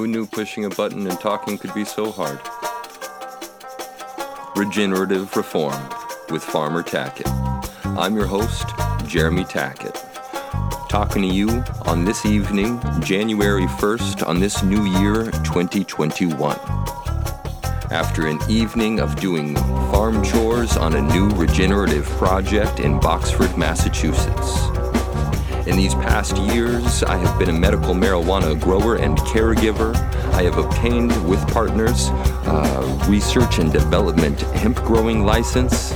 Who knew pushing a button and talking could be so hard? Regenerative Reform with Farmer Tackett. I'm your host, Jeremy Tackett. Talking to you on this evening, January 1st, on this new year, 2021. After an evening of doing farm chores on a new regenerative project in Boxford, Massachusetts. In these past years, I have been a medical marijuana grower and caregiver. I have obtained with partners uh, research and development hemp growing license.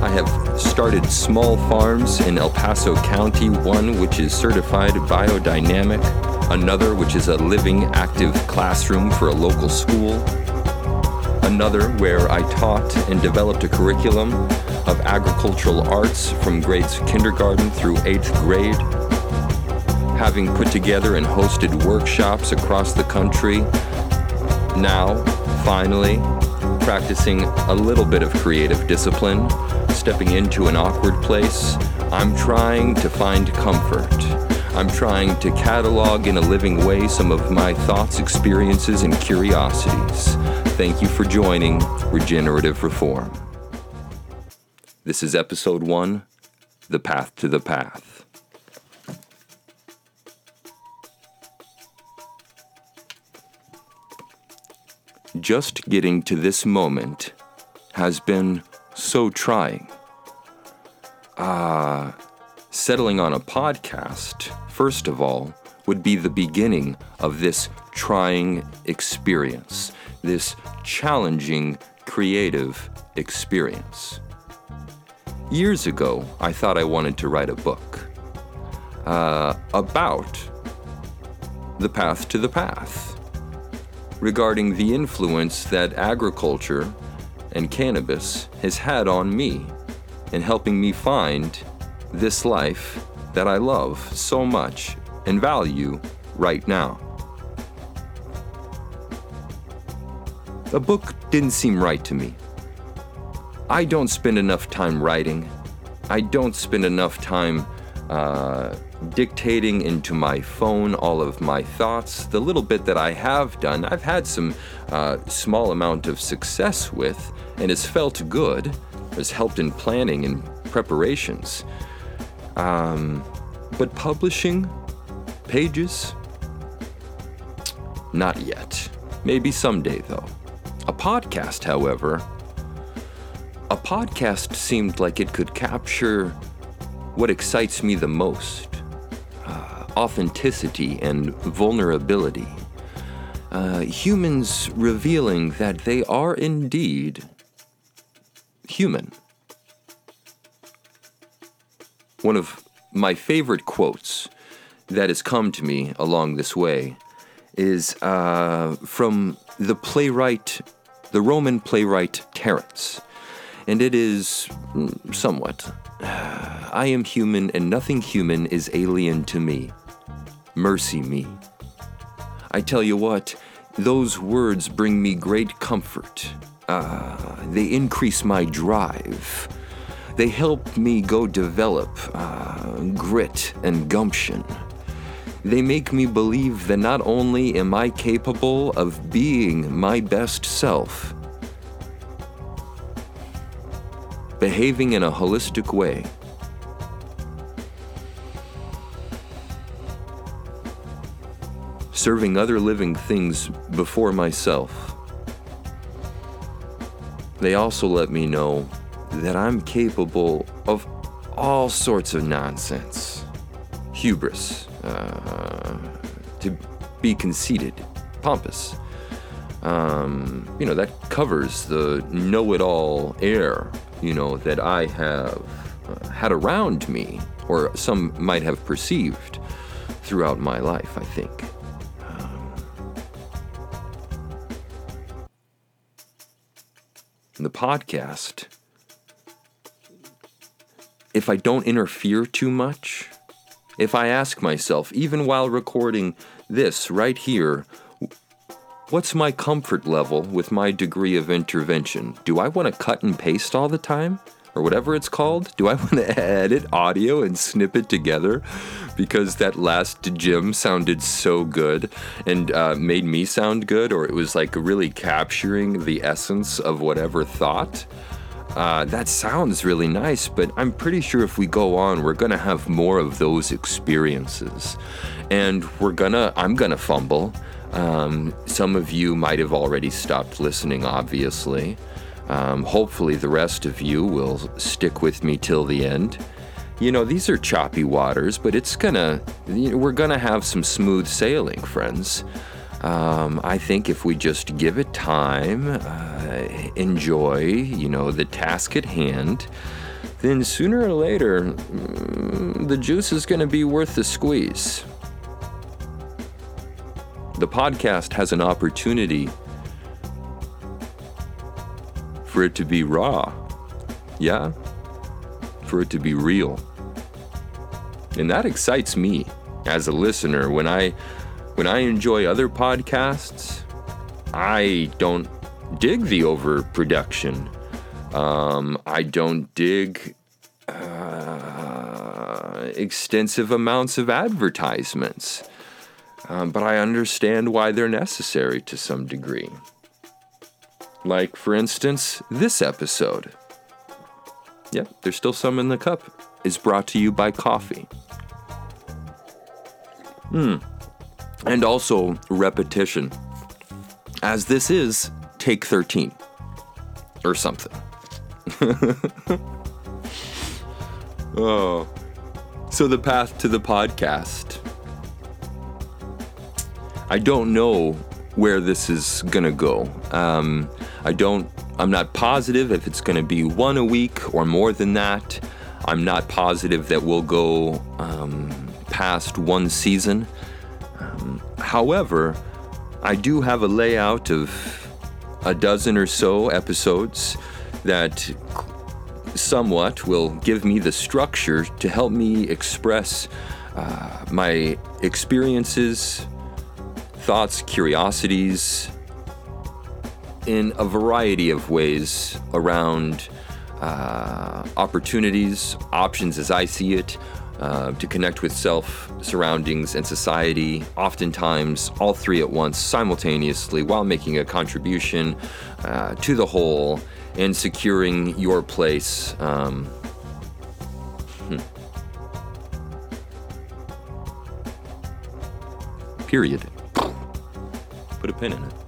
I have started small farms in El Paso County, one which is certified biodynamic, another which is a living, active classroom for a local school, another where I taught and developed a curriculum of agricultural arts from grades kindergarten through eighth grade having put together and hosted workshops across the country. Now, finally, practicing a little bit of creative discipline, stepping into an awkward place, I'm trying to find comfort. I'm trying to catalog in a living way some of my thoughts, experiences, and curiosities. Thank you for joining Regenerative Reform. This is episode one The Path to the Path. Just getting to this moment has been so trying. Ah, uh, settling on a podcast, first of all, would be the beginning of this trying experience, this challenging creative experience. Years ago, I thought I wanted to write a book uh, about the path to the path regarding the influence that agriculture and cannabis has had on me in helping me find this life that I love so much and value right now. The book didn't seem right to me. I don't spend enough time writing. I don't spend enough time uh, dictating into my phone all of my thoughts. The little bit that I have done, I've had some uh, small amount of success with, and has felt good. Has helped in planning and preparations. Um, but publishing pages, not yet. Maybe someday, though. A podcast, however, a podcast seemed like it could capture what excites me the most authenticity and vulnerability. Uh, humans revealing that they are indeed human. One of my favorite quotes that has come to me along this way is uh, from the playwright, the Roman playwright Terence. And it is mm, somewhat I am human, and nothing human is alien to me mercy me. I tell you what, those words bring me great comfort. Uh, they increase my drive. They help me go develop uh, grit and gumption. They make me believe that not only am I capable of being my best self, behaving in a holistic way, serving other living things before myself. They also let me know that I'm capable of all sorts of nonsense, hubris, uh, to be conceited, pompous. Um, you know, that covers the know it all air, you know, that I have uh, had around me, or some might have perceived throughout my life, I think. The podcast, if I don't interfere too much, if I ask myself, even while recording this right here, what's my comfort level with my degree of intervention? Do I want to cut and paste all the time? Or whatever it's called. Do I want to edit audio and snip it together? Because that last gym sounded so good and uh, made me sound good, or it was like really capturing the essence of whatever thought. Uh, that sounds really nice, but I'm pretty sure if we go on, we're gonna have more of those experiences. And we're gonna, I'm gonna fumble. Um, some of you might have already stopped listening, obviously. Um, hopefully, the rest of you will stick with me till the end. You know, these are choppy waters, but it's gonna, you know, we're gonna have some smooth sailing, friends. Um, I think if we just give it time, uh, enjoy, you know, the task at hand, then sooner or later, mm, the juice is going to be worth the squeeze. The podcast has an opportunity for it to be raw. Yeah? For it to be real. And that excites me as a listener when I when I enjoy other podcasts, I don't dig the overproduction. Um, I don't dig uh, extensive amounts of advertisements. Um, but I understand why they're necessary to some degree. Like, for instance, this episode. Yep, there's still some in the cup. Is brought to you by coffee. Hmm and also repetition, as this is take 13 or something. oh, so the path to the podcast. I don't know where this is gonna go. Um, I don't. I'm not positive if it's gonna be one a week or more than that. I'm not positive that we'll go um, past one season. However, I do have a layout of a dozen or so episodes that somewhat will give me the structure to help me express uh, my experiences, thoughts, curiosities in a variety of ways around uh, opportunities, options as I see it, uh, to connect with self, surroundings, and society, oftentimes all three at once, simultaneously, while making a contribution uh, to the whole and securing your place. Um, hmm. Period. Put a pin in it.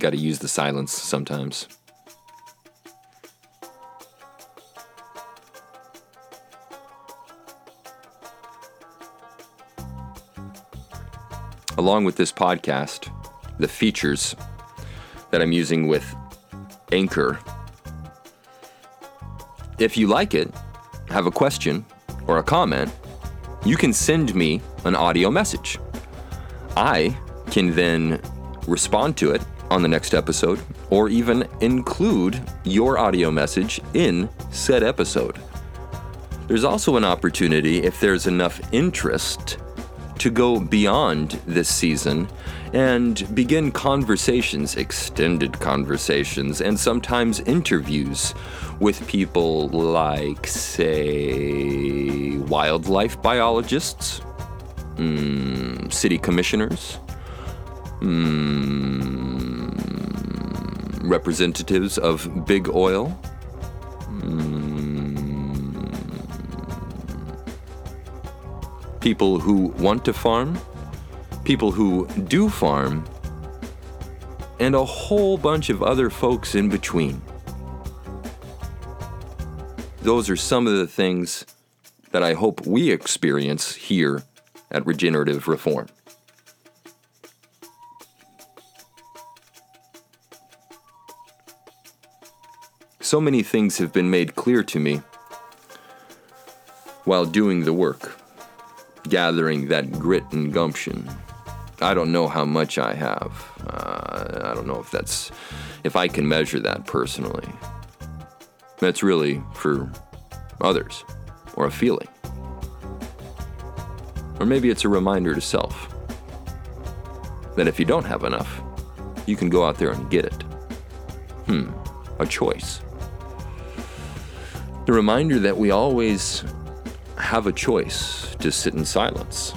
Got to use the silence sometimes. Along with this podcast, the features that I'm using with Anchor. If you like it, have a question or a comment, you can send me an audio message. I can then respond to it on the next episode, or even include your audio message in said episode. There's also an opportunity, if there's enough interest, to go beyond this season and begin conversations, extended conversations, and sometimes interviews with people like, say, wildlife biologists, mm, city commissioners, mm, representatives of big oil. Mm, people who want to farm, people who do farm, and a whole bunch of other folks in between. Those are some of the things that I hope we experience here at Regenerative Reform. So many things have been made clear to me while doing the work, gathering that grit and gumption. I don't know how much I have. Uh, I don't know if that's if I can measure that personally. That's really for others or a feeling. Or maybe it's a reminder to self that if you don't have enough, you can go out there and get it. Hmm, a choice. The reminder that we always have a choice to sit in silence,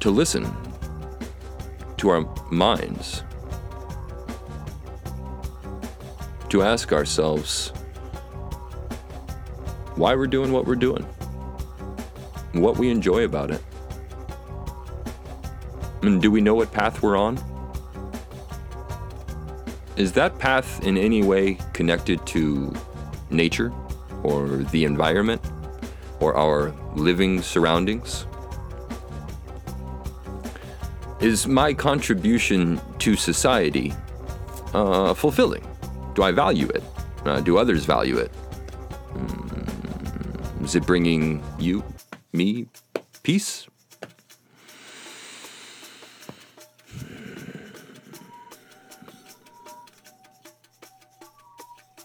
to listen to our minds, to ask ourselves why we're doing what we're doing, what we enjoy about it. And do we know what path we're on? Is that path in any way connected to nature or the environment or our living surroundings? Is my contribution to society uh, fulfilling? Do I value it? Uh, do others value it? Mm, is it bringing you, me, peace?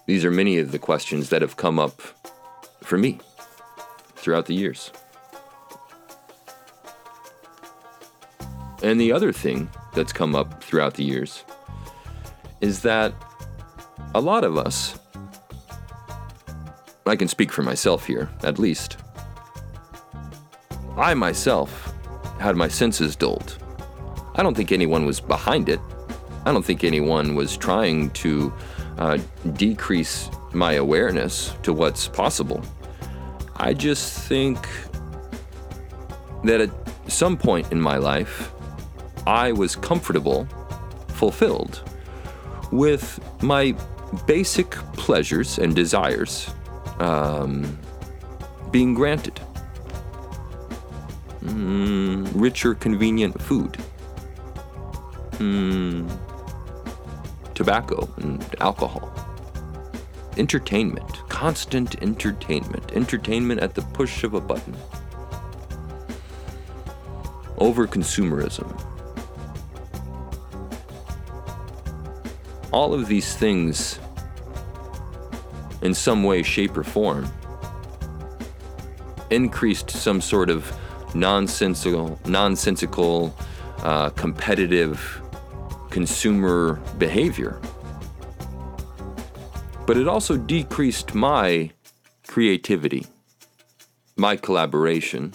These are many of the questions that have come up for me throughout the years. And the other thing that's come up throughout the years is that a lot of us, I can speak for myself here, at least, I myself had my senses dulled. I don't think anyone was behind it. I don't think anyone was trying to uh, decrease my awareness to what's possible. I just think that at some point in my life, I was comfortable, fulfilled with my basic pleasures and desires um, being granted. Mm, richer, convenient food. Mm, tobacco and alcohol. Entertainment, constant entertainment, entertainment at the push of a button. Over consumerism, all of these things, in some way, shape, or form, increased some sort of nonsensical, nonsensical, uh, competitive consumer behavior. But it also decreased my creativity, my collaboration,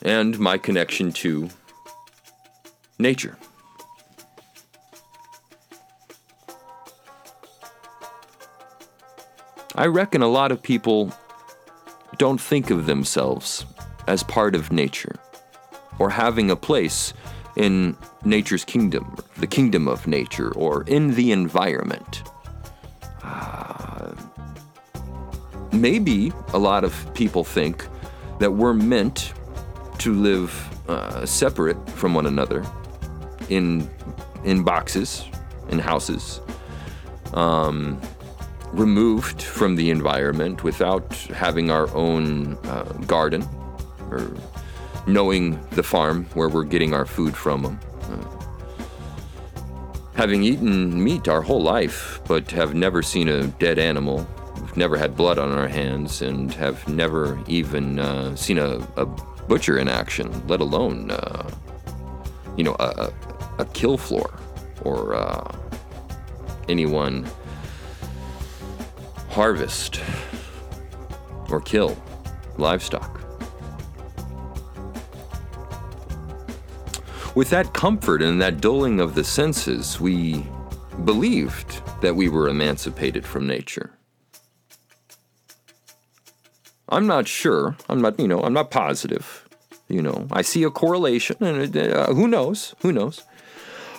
and my connection to nature. I reckon a lot of people don't think of themselves as part of nature or having a place in nature's kingdom, the kingdom of nature, or in the environment. Uh, maybe a lot of people think that we're meant to live uh, separate from one another in in boxes, in houses. Um, removed from the environment without having our own uh, garden or knowing the farm where we're getting our food from. Uh, having eaten meat our whole life, but have never seen a dead animal, we've never had blood on our hands, and have never even uh, seen a, a, butcher in action, let alone, uh, you know, a, a, kill floor or uh, anyone harvest or kill livestock. With that comfort and that dulling of the senses, we believed that we were emancipated from nature. I'm not sure. I'm not, you know, I'm not positive. You know, I see a correlation, and uh, who knows? Who knows?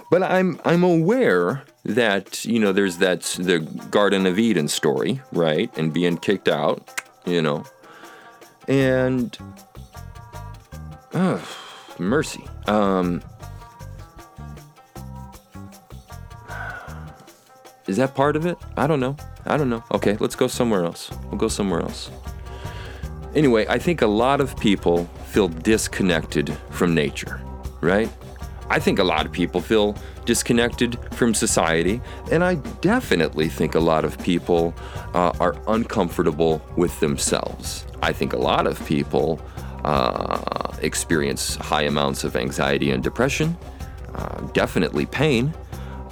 But I'm I'm aware that you know there's that the Garden of Eden story, right? And being kicked out, you know, and oh, mercy. Um, is that part of it? I don't know. I don't know. Okay, let's go somewhere else. We'll go somewhere else. Anyway, I think a lot of people feel disconnected from nature, right? I think a lot of people feel disconnected from society, and I definitely think a lot of people uh, are uncomfortable with themselves. I think a lot of people uh, experience high amounts of anxiety and depression, uh, definitely pain,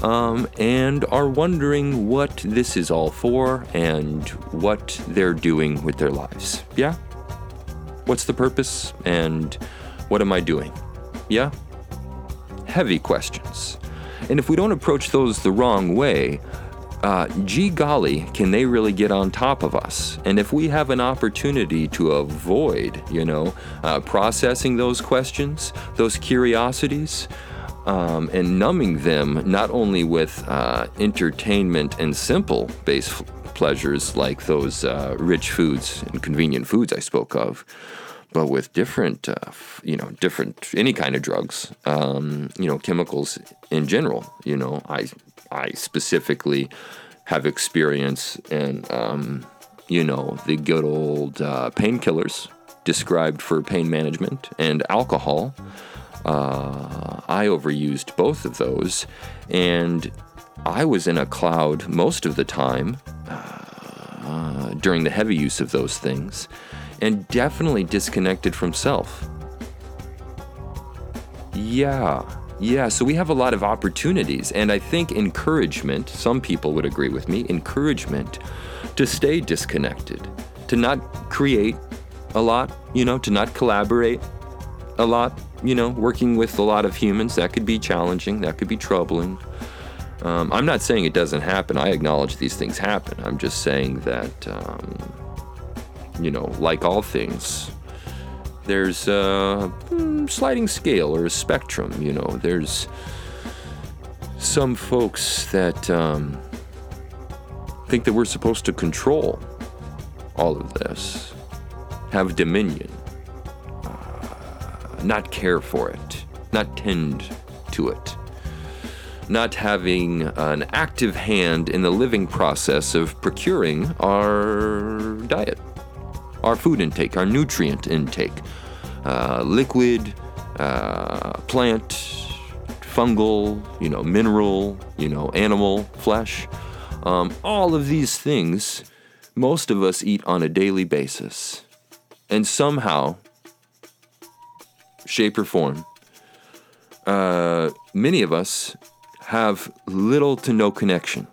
um, and are wondering what this is all for and what they're doing with their lives. Yeah? What's the purpose and what am I doing? Yeah? Heavy questions. And if we don't approach those the wrong way, uh, gee golly, can they really get on top of us? And if we have an opportunity to avoid, you know, uh, processing those questions, those curiosities, um, and numbing them not only with uh, entertainment and simple base f- pleasures like those uh, rich foods and convenient foods I spoke of, but with different, uh, f- you know, different any kind of drugs, um, you know, chemicals in general. You know, I I specifically have experience in, um, you know, the good old uh, painkillers described for pain management and alcohol. Uh, I overused both of those, and I was in a cloud most of the time uh, during the heavy use of those things, and definitely disconnected from self. Yeah, yeah, so we have a lot of opportunities, and I think encouragement, some people would agree with me, encouragement to stay disconnected, to not create a lot, you know, to not collaborate a lot, you know, working with a lot of humans, that could be challenging, that could be troubling. Um, I'm not saying it doesn't happen. I acknowledge these things happen. I'm just saying that, um, you know, like all things, there's a hmm, sliding scale or a spectrum. You know, there's some folks that um, think that we're supposed to control all of this, have dominion, uh, not care for it, not tend to it, not having an active hand in the living process of procuring our diet our food intake, our nutrient intake, uh, liquid, uh, plant, fungal, you know, mineral, you know, animal flesh. Um, all of these things, most of us eat on a daily basis. And somehow, shape or form, uh, many of us have little to no connection.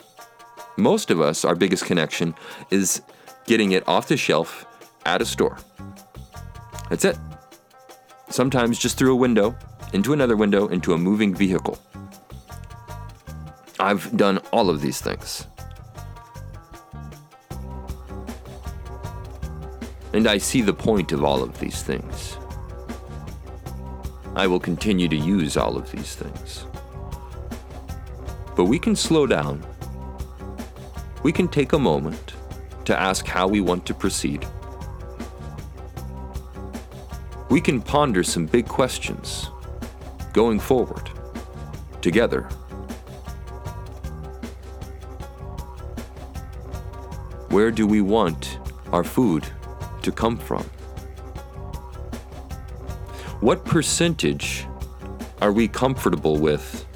Most of us, our biggest connection is getting it off the shelf at a store. That's it. Sometimes just through a window, into another window, into a moving vehicle. I've done all of these things. And I see the point of all of these things. I will continue to use all of these things. But we can slow down. We can take a moment to ask how we want to proceed we can ponder some big questions going forward together. Where do we want our food to come from? What percentage are we comfortable with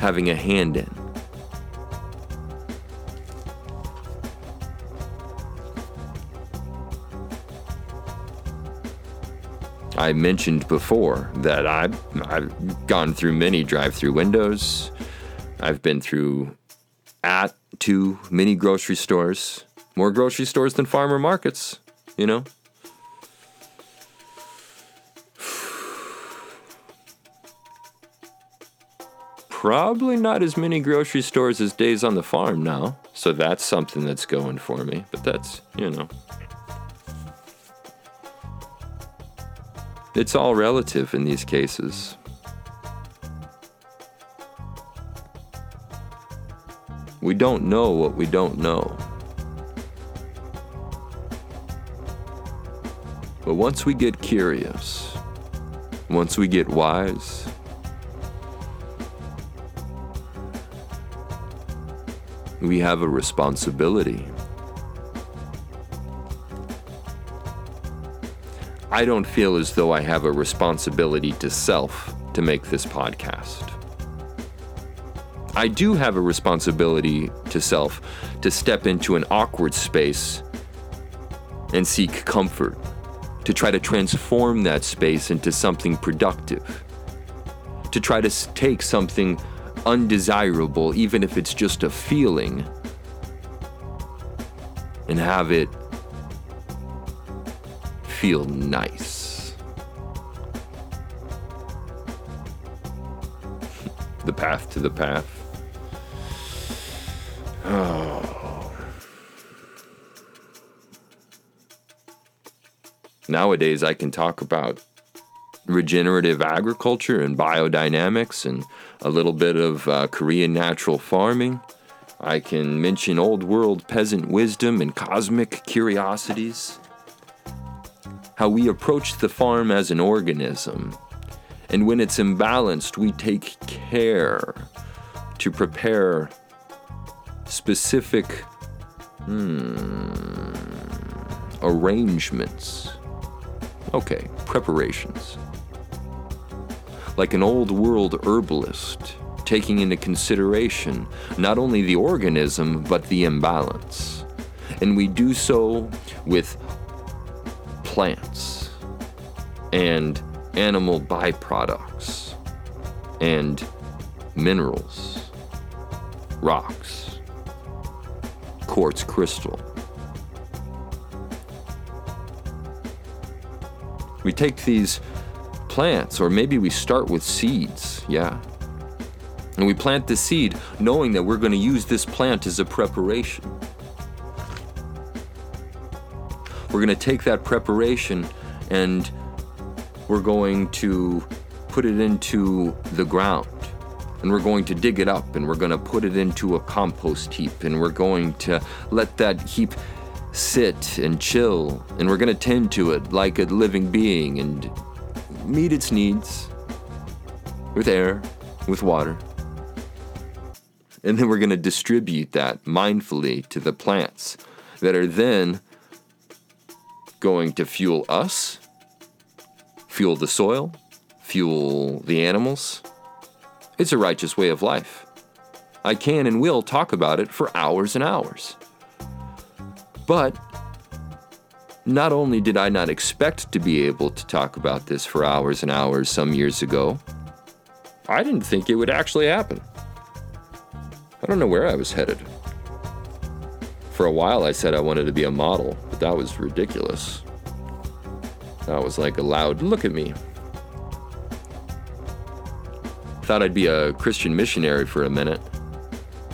having a hand in? I mentioned before that I've, I've gone through many drive through windows. I've been through at two mini grocery stores, more grocery stores than farmer markets, you know? Probably not as many grocery stores as days on the farm now. So that's something that's going for me. But that's, you know. It's all relative in these cases. We don't know what we don't know. But once we get curious, once we get wise, we have a responsibility I don't feel as though I have a responsibility to self to make this podcast. I do have a responsibility to self to step into an awkward space and seek comfort, to try to transform that space into something productive, to try to take something undesirable, even if it's just a feeling, and have it feel nice. the path to the path. Oh. Nowadays, I can talk about regenerative agriculture and biodynamics and a little bit of uh, Korean natural farming. I can mention old world peasant wisdom and cosmic curiosities how we approach the farm as an organism. And when it's imbalanced, we take care to prepare specific hmm, arrangements. Okay, preparations. Like an old world herbalist, taking into consideration not only the organism, but the imbalance. And we do so with plants and animal byproducts and minerals, rocks, quartz crystal. We take these plants, or maybe we start with seeds, yeah. And we plant the seed knowing that we're going to use this plant as a preparation. We're going to take that preparation and we're going to put it into the ground and we're going to dig it up and we're going to put it into a compost heap and we're going to let that heap sit and chill and we're going to tend to it like a living being and meet its needs with air, with water. And then we're going to distribute that mindfully to the plants that are then going to fuel us, fuel the soil, fuel the animals. It's a righteous way of life. I can and will talk about it for hours and hours. But not only did I not expect to be able to talk about this for hours and hours some years ago, I didn't think it would actually happen. I don't know where I was headed. For a while, I said I wanted to be a model, but that was ridiculous. That was like a loud look at me. Thought I'd be a Christian missionary for a minute.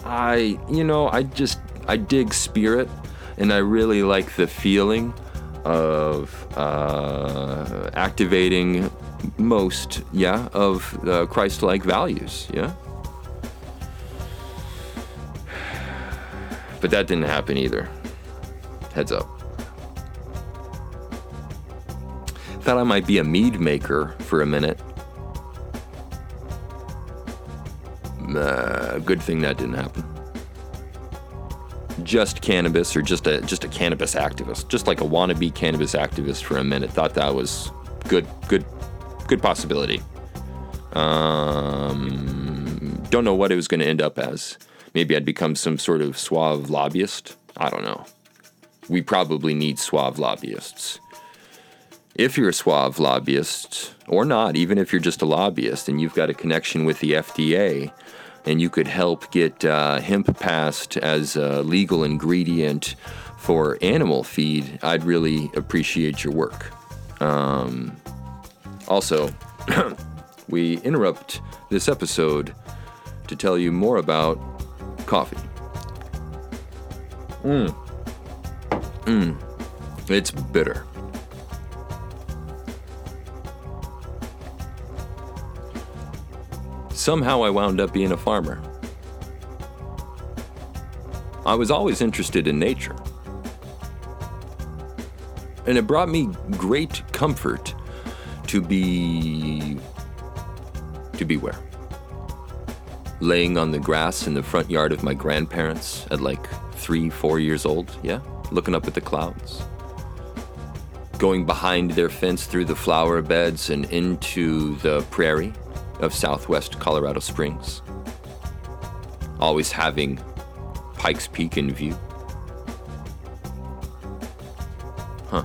I, you know, I just, I dig spirit and I really like the feeling of uh, activating most, yeah, of uh, Christ like values, yeah. But that didn't happen either. Heads up. Thought I might be a mead maker for a minute. Uh, good thing that didn't happen. Just cannabis, or just a just a cannabis activist, just like a wannabe cannabis activist for a minute. Thought that was good, good, good possibility. Um, don't know what it was going to end up as. Maybe I'd become some sort of suave lobbyist. I don't know. We probably need suave lobbyists. If you're a suave lobbyist, or not, even if you're just a lobbyist and you've got a connection with the FDA, and you could help get uh, hemp passed as a legal ingredient for animal feed, I'd really appreciate your work. Um, also, we interrupt this episode to tell you more about coffee. Mmm. Mmm. It's bitter. Somehow I wound up being a farmer. I was always interested in nature. And it brought me great comfort to be. to be where? Laying on the grass in the front yard of my grandparents at like three, four years old, yeah, looking up at the clouds. Going behind their fence through the flower beds and into the prairie, of southwest Colorado Springs. Always having Pikes Peak in view. Huh.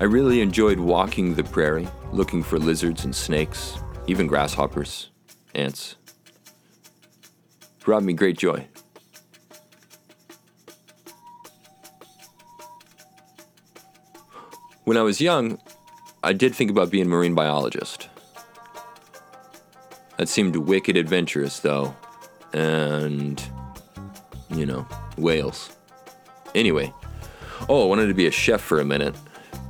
I really enjoyed walking the prairie, looking for lizards and snakes, even grasshoppers, ants. Brought me great joy. When I was young, I did think about being a marine biologist. That seemed wicked adventurous, though. And, you know, whales. Anyway, oh, I wanted to be a chef for a minute.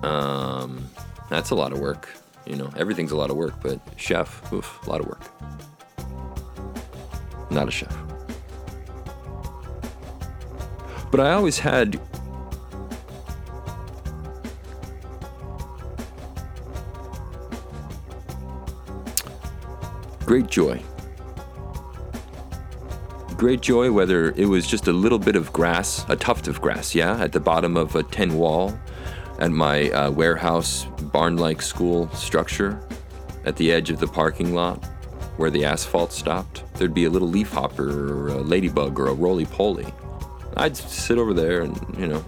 Um, that's a lot of work. You know, everything's a lot of work, but chef, oof, a lot of work. Not a chef. But I always had great joy. Great joy, whether it was just a little bit of grass, a tuft of grass, yeah, at the bottom of a tin wall at my uh, warehouse barn like school structure at the edge of the parking lot where the asphalt stopped. There'd be a little leafhopper or a ladybug or a roly poly. I'd sit over there and, you know,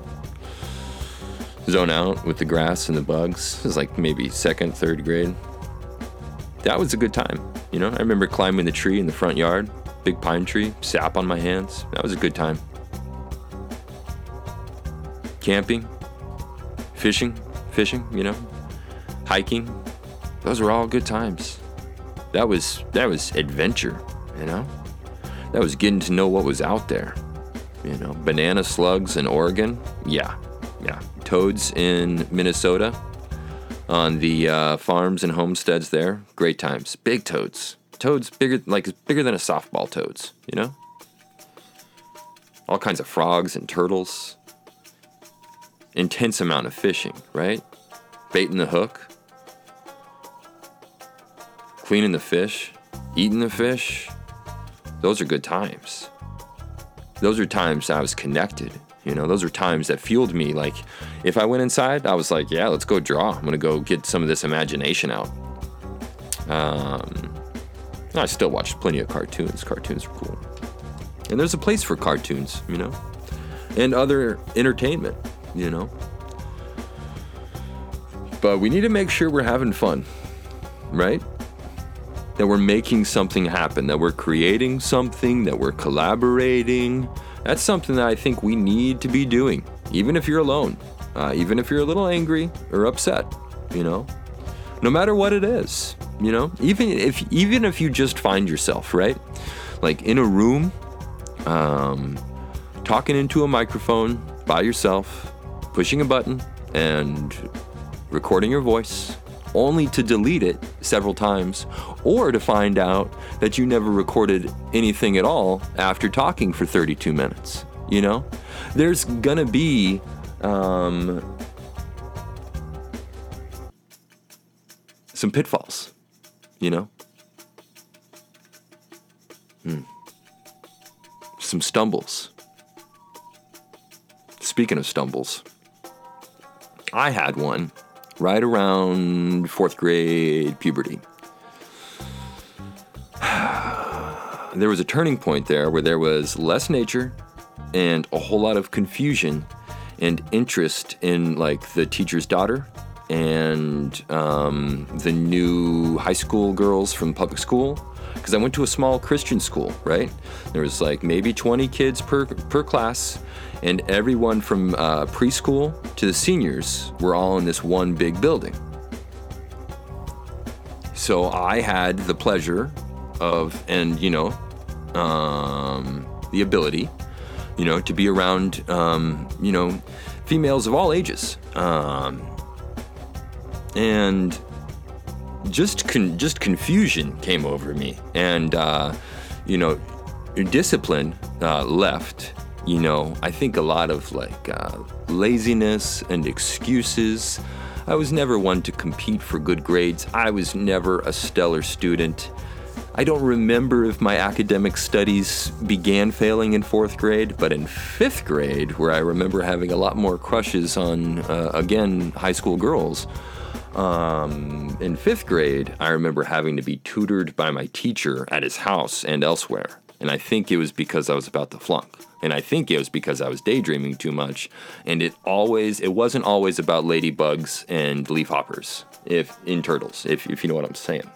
zone out with the grass and the bugs. It was like maybe second, third grade. That was a good time. You know, I remember climbing the tree in the front yard, big pine tree, sap on my hands. That was a good time. Camping, fishing, fishing, you know, hiking. Those were all good times. That was that was adventure, you know. That was getting to know what was out there. You know, banana slugs in Oregon. Yeah, yeah. Toads in Minnesota. On the uh, farms and homesteads there, great times. Big toads. Toads bigger, like bigger than a softball. Toads, you know. All kinds of frogs and turtles intense amount of fishing, right? Baiting the hook, cleaning the fish, eating the fish. Those are good times. Those are times I was connected. You know, those are times that fueled me. Like, if I went inside, I was like, yeah, let's go draw. I'm going to go get some of this imagination out. Um, I still watch plenty of cartoons. Cartoons are cool. And there's a place for cartoons, you know, and other entertainment you know? But we need to make sure we're having fun, right? That we're making something happen, that we're creating something, that we're collaborating. That's something that I think we need to be doing, even if you're alone, uh, even if you're a little angry or upset, you know? No matter what it is, you know? Even if even if you just find yourself, right? Like in a room, um, talking into a microphone by yourself, pushing a button and recording your voice only to delete it several times or to find out that you never recorded anything at all after talking for 32 minutes. You know, there's gonna be um, some pitfalls, you know, hmm. some stumbles. Speaking of stumbles, I had one right around fourth grade puberty. there was a turning point there where there was less nature and a whole lot of confusion and interest in like the teacher's daughter and um, the new high school girls from public school because I went to a small Christian school, right? There was like maybe 20 kids per per class, and everyone from uh, preschool to the seniors were all in this one big building. So I had the pleasure of, and you know, um, the ability, you know, to be around, um, you know, females of all ages, um, and just con- just confusion came over me, and uh, you know, discipline uh, left you know, I think a lot of like uh, laziness and excuses. I was never one to compete for good grades. I was never a stellar student. I don't remember if my academic studies began failing in fourth grade, but in fifth grade, where I remember having a lot more crushes on, uh, again, high school girls, um, in fifth grade, I remember having to be tutored by my teacher at his house and elsewhere. And I think it was because I was about to flunk. And I think it was because I was daydreaming too much. And it always, it wasn't always about ladybugs and leafhoppers, if in turtles, if, if you know what I'm saying.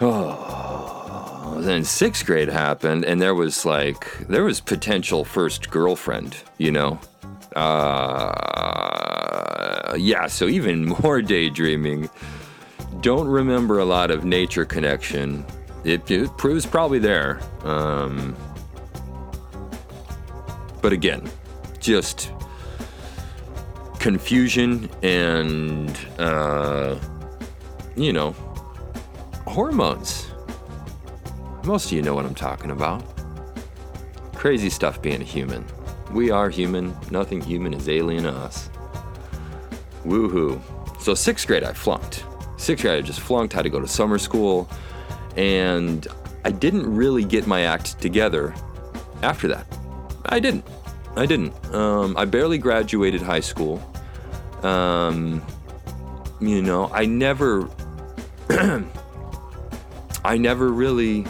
Oh, then sixth grade happened, and there was like, there was potential first girlfriend, you know? Uh, yeah, so even more daydreaming. Don't remember a lot of nature connection. It, it proves probably there. Um, but again, just confusion and, uh, you know, hormones. Most of you know what I'm talking about. Crazy stuff being a human. We are human. Nothing human is alien to us. Woohoo. So, sixth grade, I flunked. Sixth grade, I just flunked, had to go to summer school, and I didn't really get my act together after that. I didn't. I didn't. Um, I barely graduated high school. Um, you know, I never. I never really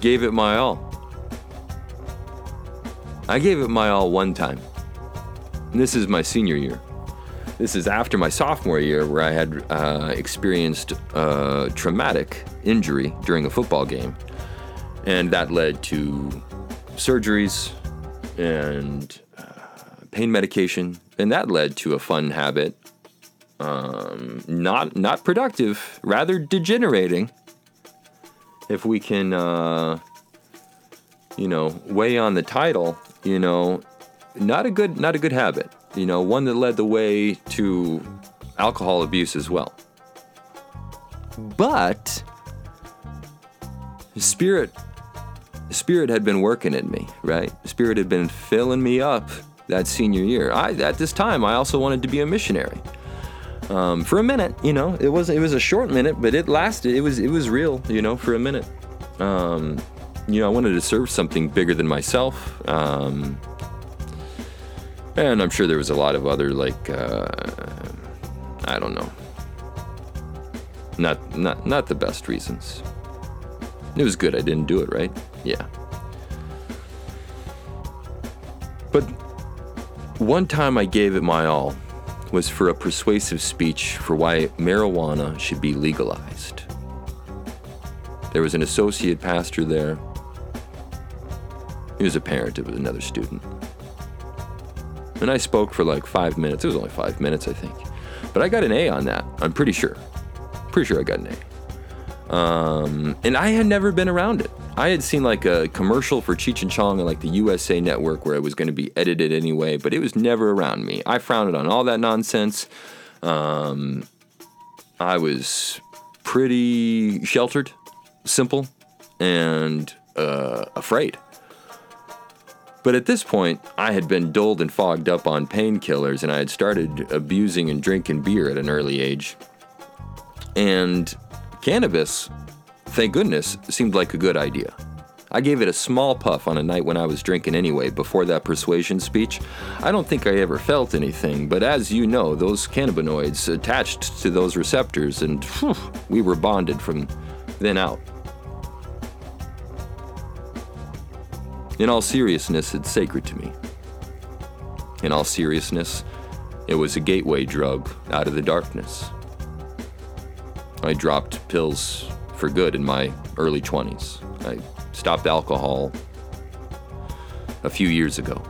gave it my all. I gave it my all one time. And this is my senior year. This is after my sophomore year, where I had uh, experienced a traumatic injury during a football game. And that led to surgeries and uh, pain medication. And that led to a fun habit um, not not productive, rather degenerating. If we can, uh, you know, weigh on the title, you know, not a good not a good habit. You know, one that led the way to alcohol abuse as well. But spirit spirit had been working in me, right? Spirit had been filling me up that senior year. I at this time I also wanted to be a missionary um, for a minute. You know, it was it was a short minute, but it lasted. It was it was real. You know, for a minute. Um, you know, I wanted to serve something bigger than myself. Um, and I'm sure there was a lot of other like uh, I don't know. Not not not the best reasons. It was good I didn't do it, right? Yeah. But one time I gave it my all was for a persuasive speech for why marijuana should be legalized. There was an associate pastor there. He was a parent of another student. And I spoke for like five minutes. It was only five minutes, I think. But I got an A on that. I'm pretty sure. Pretty sure I got an A. Um, and I had never been around it. I had seen like a commercial for Cheech and Chong on like the USA Network where it was going to be edited anyway, but it was never around me. I frowned on all that nonsense. Um, I was pretty sheltered, simple, and uh, afraid. But at this point, I had been dulled and fogged up on painkillers, and I had started abusing and drinking beer at an early age. And cannabis thank goodness, seemed like a good idea. I gave it a small puff on a night when I was drinking anyway, before that persuasion speech. I don't think I ever felt anything, but as you know, those cannabinoids attached to those receptors, and whew, we were bonded from then out. In all seriousness, it's sacred to me. In all seriousness, it was a gateway drug out of the darkness. I dropped pills for good in my early 20s. I stopped alcohol a few years ago.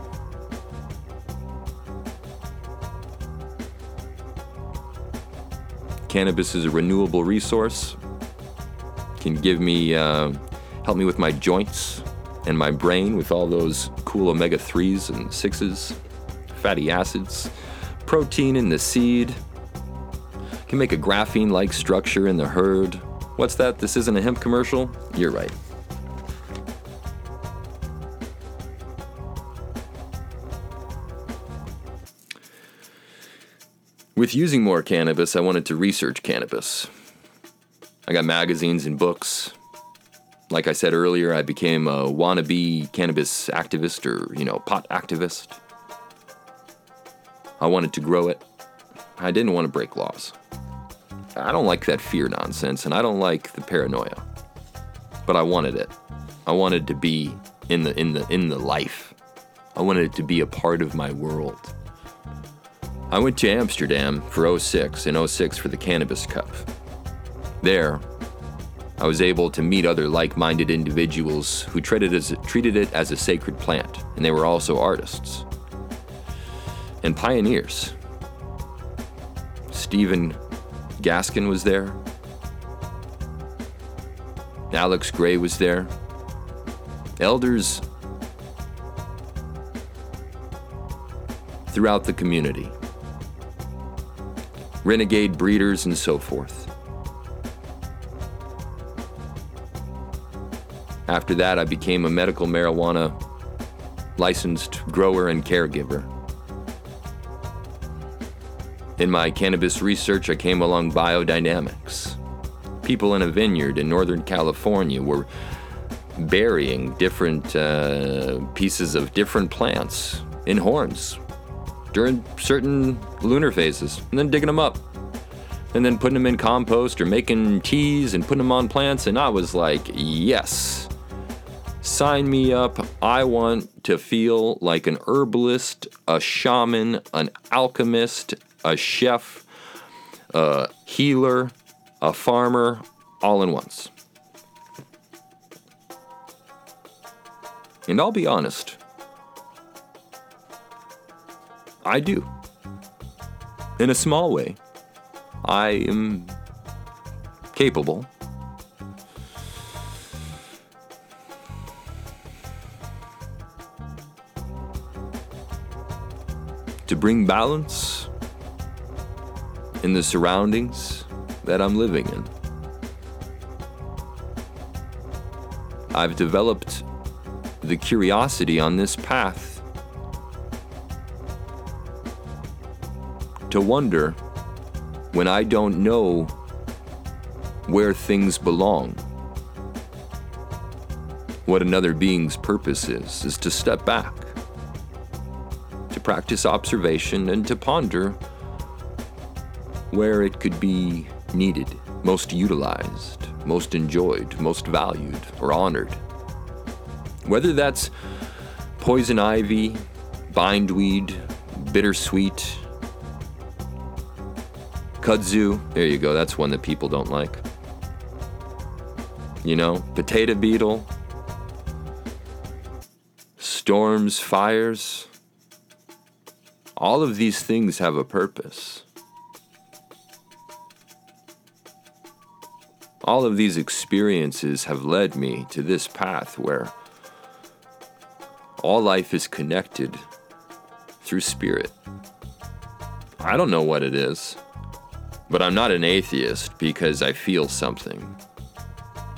Cannabis is a renewable resource. Can give me, uh, help me with my joints and my brain with all those cool omega 3s and 6s, fatty acids, protein in the seed. Can make a graphene like structure in the hurd, What's that? This isn't a hemp commercial? You're right. With with using more cannabis, I wanted to research cannabis. I got magazines and books. Like I said earlier, I became a wannabe cannabis activist or, you know, pot activist. I wanted to grow it. I didn't want to break laws. I don't like that fear nonsense and I don't like the paranoia. But I wanted it. I wanted to be in the in the in the life. I wanted it to be a part of my world. I went to Amsterdam for 06 and 06 for the Cannabis Cup. There, I was able to meet other like minded individuals who treated, as, treated it as a sacred plant, and they were also artists and pioneers. Stephen Gaskin was there, Alex Grey was there, elders throughout the community, renegade breeders, and so forth. After that, I became a medical marijuana licensed grower and caregiver. In my cannabis research, I came along biodynamics. People in a vineyard in Northern California were burying different uh, pieces of different plants in horns during certain lunar phases and then digging them up and then putting them in compost or making teas and putting them on plants. And I was like, yes, sign me up. I want to feel like an herbalist, a shaman, an alchemist, a chef, a healer, a farmer, all in once. And I'll be honest, I do. In a small way, I am capable. To bring balance in the surroundings that I'm living in. I've developed the curiosity on this path to wonder when I don't know where things belong. What another being's purpose is, is to step back, practice observation, and to ponder where it could be needed, most utilized, most enjoyed, most valued, or honored. Whether that's poison ivy, bindweed, bittersweet, kudzu, there you go, that's one that people don't like. You know, potato beetle, storms, fires, all of these things have a purpose. All of these experiences have led me to this path where all life is connected through spirit. I don't know what it is, but I'm not an atheist because I feel something.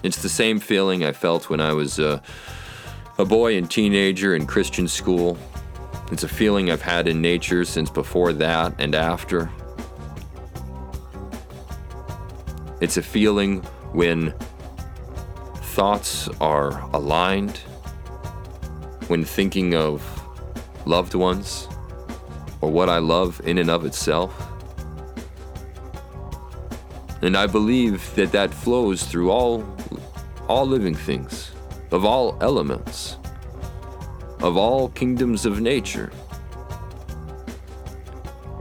It's the same feeling I felt when I was a, a boy and teenager in Christian school. It's a feeling I've had in nature since before that and after. It's a feeling when thoughts are aligned, when thinking of loved ones or what I love in and of itself. And I believe that that flows through all, all living things, of all elements, of all kingdoms of nature.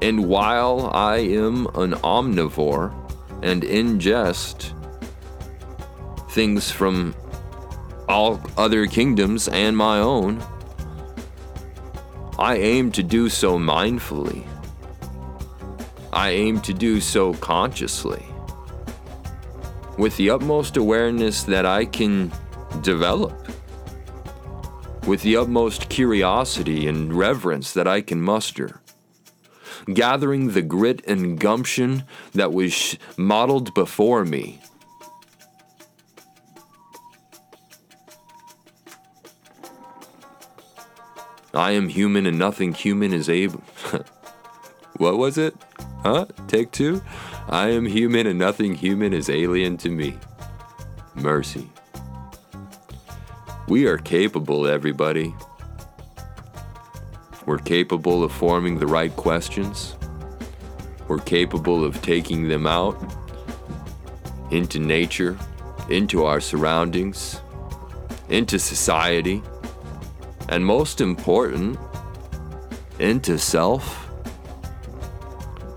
And while I am an omnivore and ingest things from all other kingdoms and my own, I aim to do so mindfully. I aim to do so consciously. With the utmost awareness that I can develop. With the utmost curiosity and reverence that I can muster. Gathering the grit and gumption that was modeled before me I am human and nothing human is able. what was it? huh? Take two. I am human and nothing human is alien to me. Mercy. We are capable, everybody. We're capable of forming the right questions. We're capable of taking them out into nature, into our surroundings, into society, and most important, into self.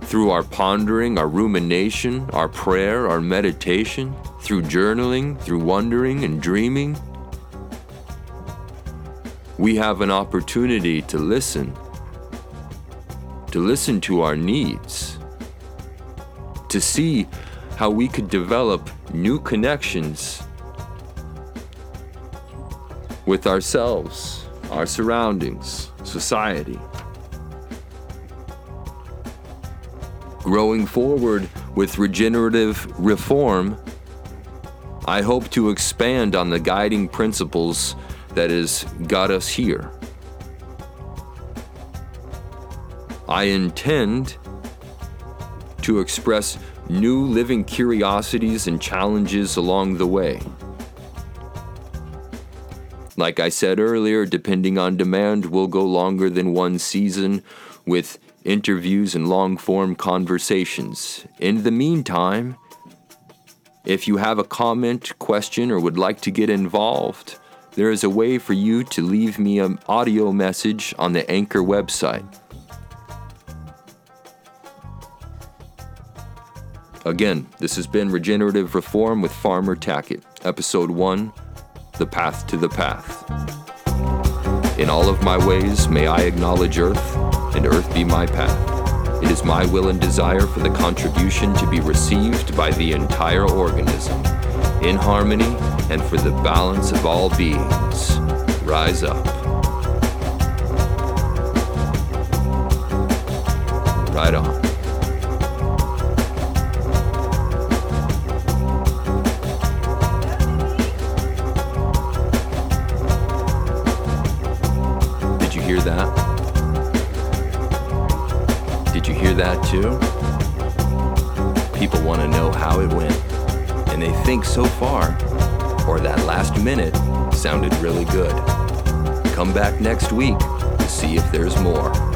Through our pondering, our rumination, our prayer, our meditation, through journaling, through wondering and dreaming, we have an opportunity to listen, to listen to our needs, to see how we could develop new connections with ourselves, our surroundings, society. Growing forward with regenerative reform, I hope to expand on the guiding principles that has got us here. I intend to express new living curiosities and challenges along the way. Like I said earlier, depending on demand, we'll go longer than one season with interviews and long form conversations. In the meantime, if you have a comment, question, or would like to get involved, there is a way for you to leave me an audio message on the Anchor website. Again, this has been Regenerative Reform with Farmer Tackett, Episode 1 The Path to the Path. In all of my ways, may I acknowledge Earth, and Earth be my path. It is my will and desire for the contribution to be received by the entire organism, in harmony and for the balance of all beings. Rise up. Right on. Did you hear that? Did you hear that too? People want to know how it went, and they think so far or that last minute sounded really good. Come back next week to see if there's more.